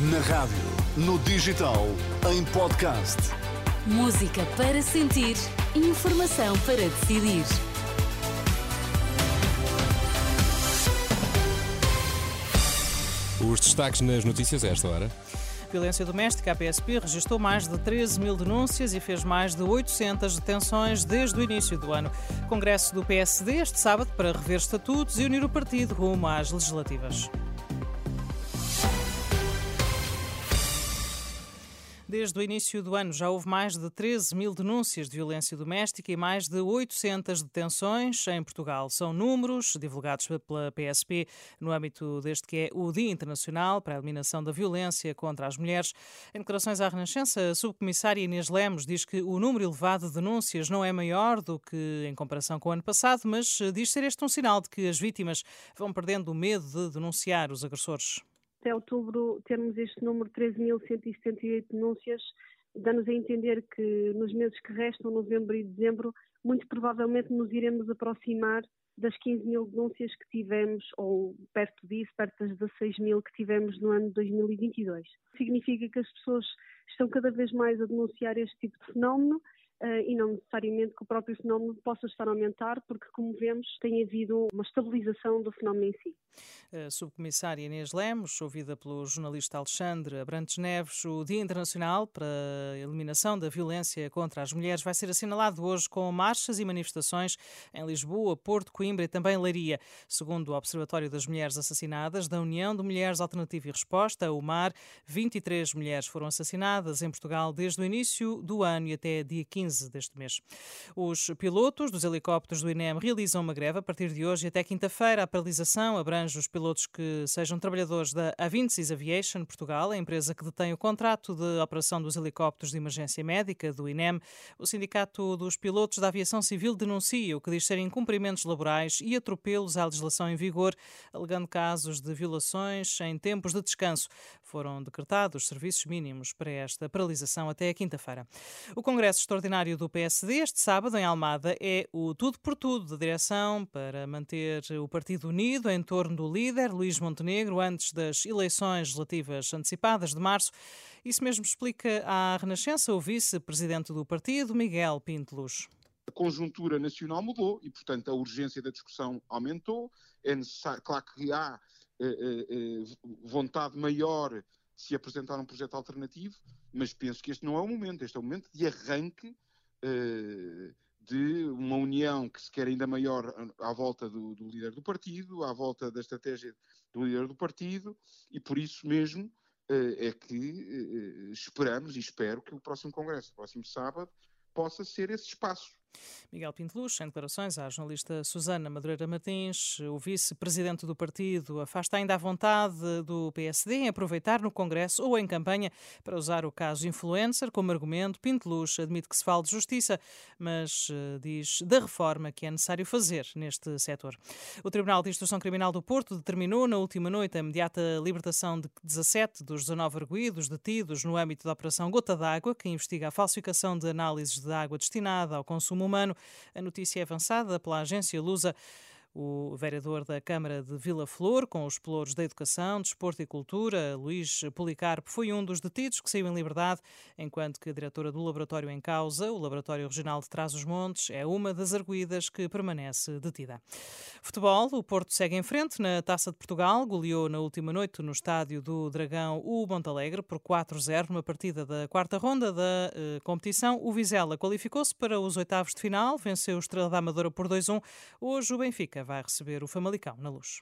Na rádio, no digital, em podcast. Música para sentir, informação para decidir. Os destaques nas notícias a esta hora. Violência doméstica, a PSP registrou mais de 13 mil denúncias e fez mais de 800 detenções desde o início do ano. Congresso do PSD este sábado para rever estatutos e unir o partido rumo às legislativas. Desde o início do ano já houve mais de 13 mil denúncias de violência doméstica e mais de 800 detenções em Portugal. São números divulgados pela PSP no âmbito deste que é o Dia Internacional para a Eliminação da Violência contra as Mulheres. Em declarações à Renascença, a subcomissária Inês Lemos diz que o número elevado de denúncias não é maior do que em comparação com o ano passado, mas diz ser este um sinal de que as vítimas vão perdendo o medo de denunciar os agressores até outubro termos este número de 13.178 denúncias, dá-nos a entender que nos meses que restam, novembro e dezembro, muito provavelmente nos iremos aproximar das 15 mil denúncias que tivemos, ou perto disso, perto das 16 mil que tivemos no ano de 2022. Significa que as pessoas estão cada vez mais a denunciar este tipo de fenómeno Uh, e não necessariamente que o próprio fenómeno possa estar a aumentar, porque, como vemos, tem havido uma estabilização do fenómeno em si. A subcomissária Inês Lemos, ouvida pelo jornalista Alexandre Abrantes Neves, o Dia Internacional para a Eliminação da Violência contra as Mulheres vai ser assinalado hoje com marchas e manifestações em Lisboa, Porto, Coimbra e também Leiria. Segundo o Observatório das Mulheres Assassinadas da União de Mulheres Alternativa e Resposta, o MAR, 23 mulheres foram assassinadas em Portugal desde o início do ano e até dia 15 15 deste mês. Os pilotos dos helicópteros do INEM realizam uma greve a partir de hoje e até quinta-feira. A paralisação abrange os pilotos que sejam trabalhadores da Avincis Aviation Portugal, a empresa que detém o contrato de operação dos helicópteros de emergência médica do INEM. O Sindicato dos Pilotos da Aviação Civil denuncia o que diz serem cumprimentos laborais e atropelos à legislação em vigor, alegando casos de violações em tempos de descanso. Foram decretados serviços mínimos para esta paralisação até a quinta-feira. O Congresso Extraordinário do PSD este sábado em Almada é o tudo por tudo de direção para manter o partido unido em torno do líder Luís Montenegro antes das eleições legislativas antecipadas de março. Isso mesmo explica à Renascença o vice-presidente do partido, Miguel Pinteluz. A conjuntura nacional mudou e, portanto, a urgência da discussão aumentou. É necessário, claro que há eh, eh, eh vontade maior se apresentar um projeto alternativo, mas penso que este não é o momento, este é o momento de arranque uh, de uma união que se quer ainda maior à volta do, do, líder do partido, à volta da estratégia do líder do partido, e por isso mesmo uh, é que uh, esperamos e espero que o próximo Congresso, o próximo sábado, possa ser esse espaço Miguel Pinteluz, em declarações à jornalista Susana Madureira Martins, o vice-presidente do partido afasta ainda a vontade do PSD em aproveitar no Congresso ou em campanha para usar o caso influencer como argumento. Pinteluz admite que se fala de justiça, mas uh, diz da reforma que é necessário fazer neste setor. O Tribunal de Instrução Criminal do Porto determinou na última noite a imediata libertação de 17 dos 19 arguídos detidos no âmbito da Operação Gota d'Água, que investiga a falsificação de análises de água destinada ao consumo humano. A notícia é avançada pela agência Lusa. O vereador da Câmara de Vila Flor, com os pelouros da Educação, Desporto e Cultura, Luís Policarpo, foi um dos detidos que saiu em liberdade, enquanto que a diretora do laboratório em causa, o Laboratório Regional de Trás-os-Montes, é uma das arguídas que permanece detida. Futebol, o Porto segue em frente na Taça de Portugal, goleou na última noite no estádio do Dragão o Montalegre por 4-0 numa partida da quarta ronda da eh, competição. O Vizela qualificou-se para os oitavos de final, venceu o Estrela da Amadora por 2-1. Hoje o Benfica vai receber o Famalicão na luz.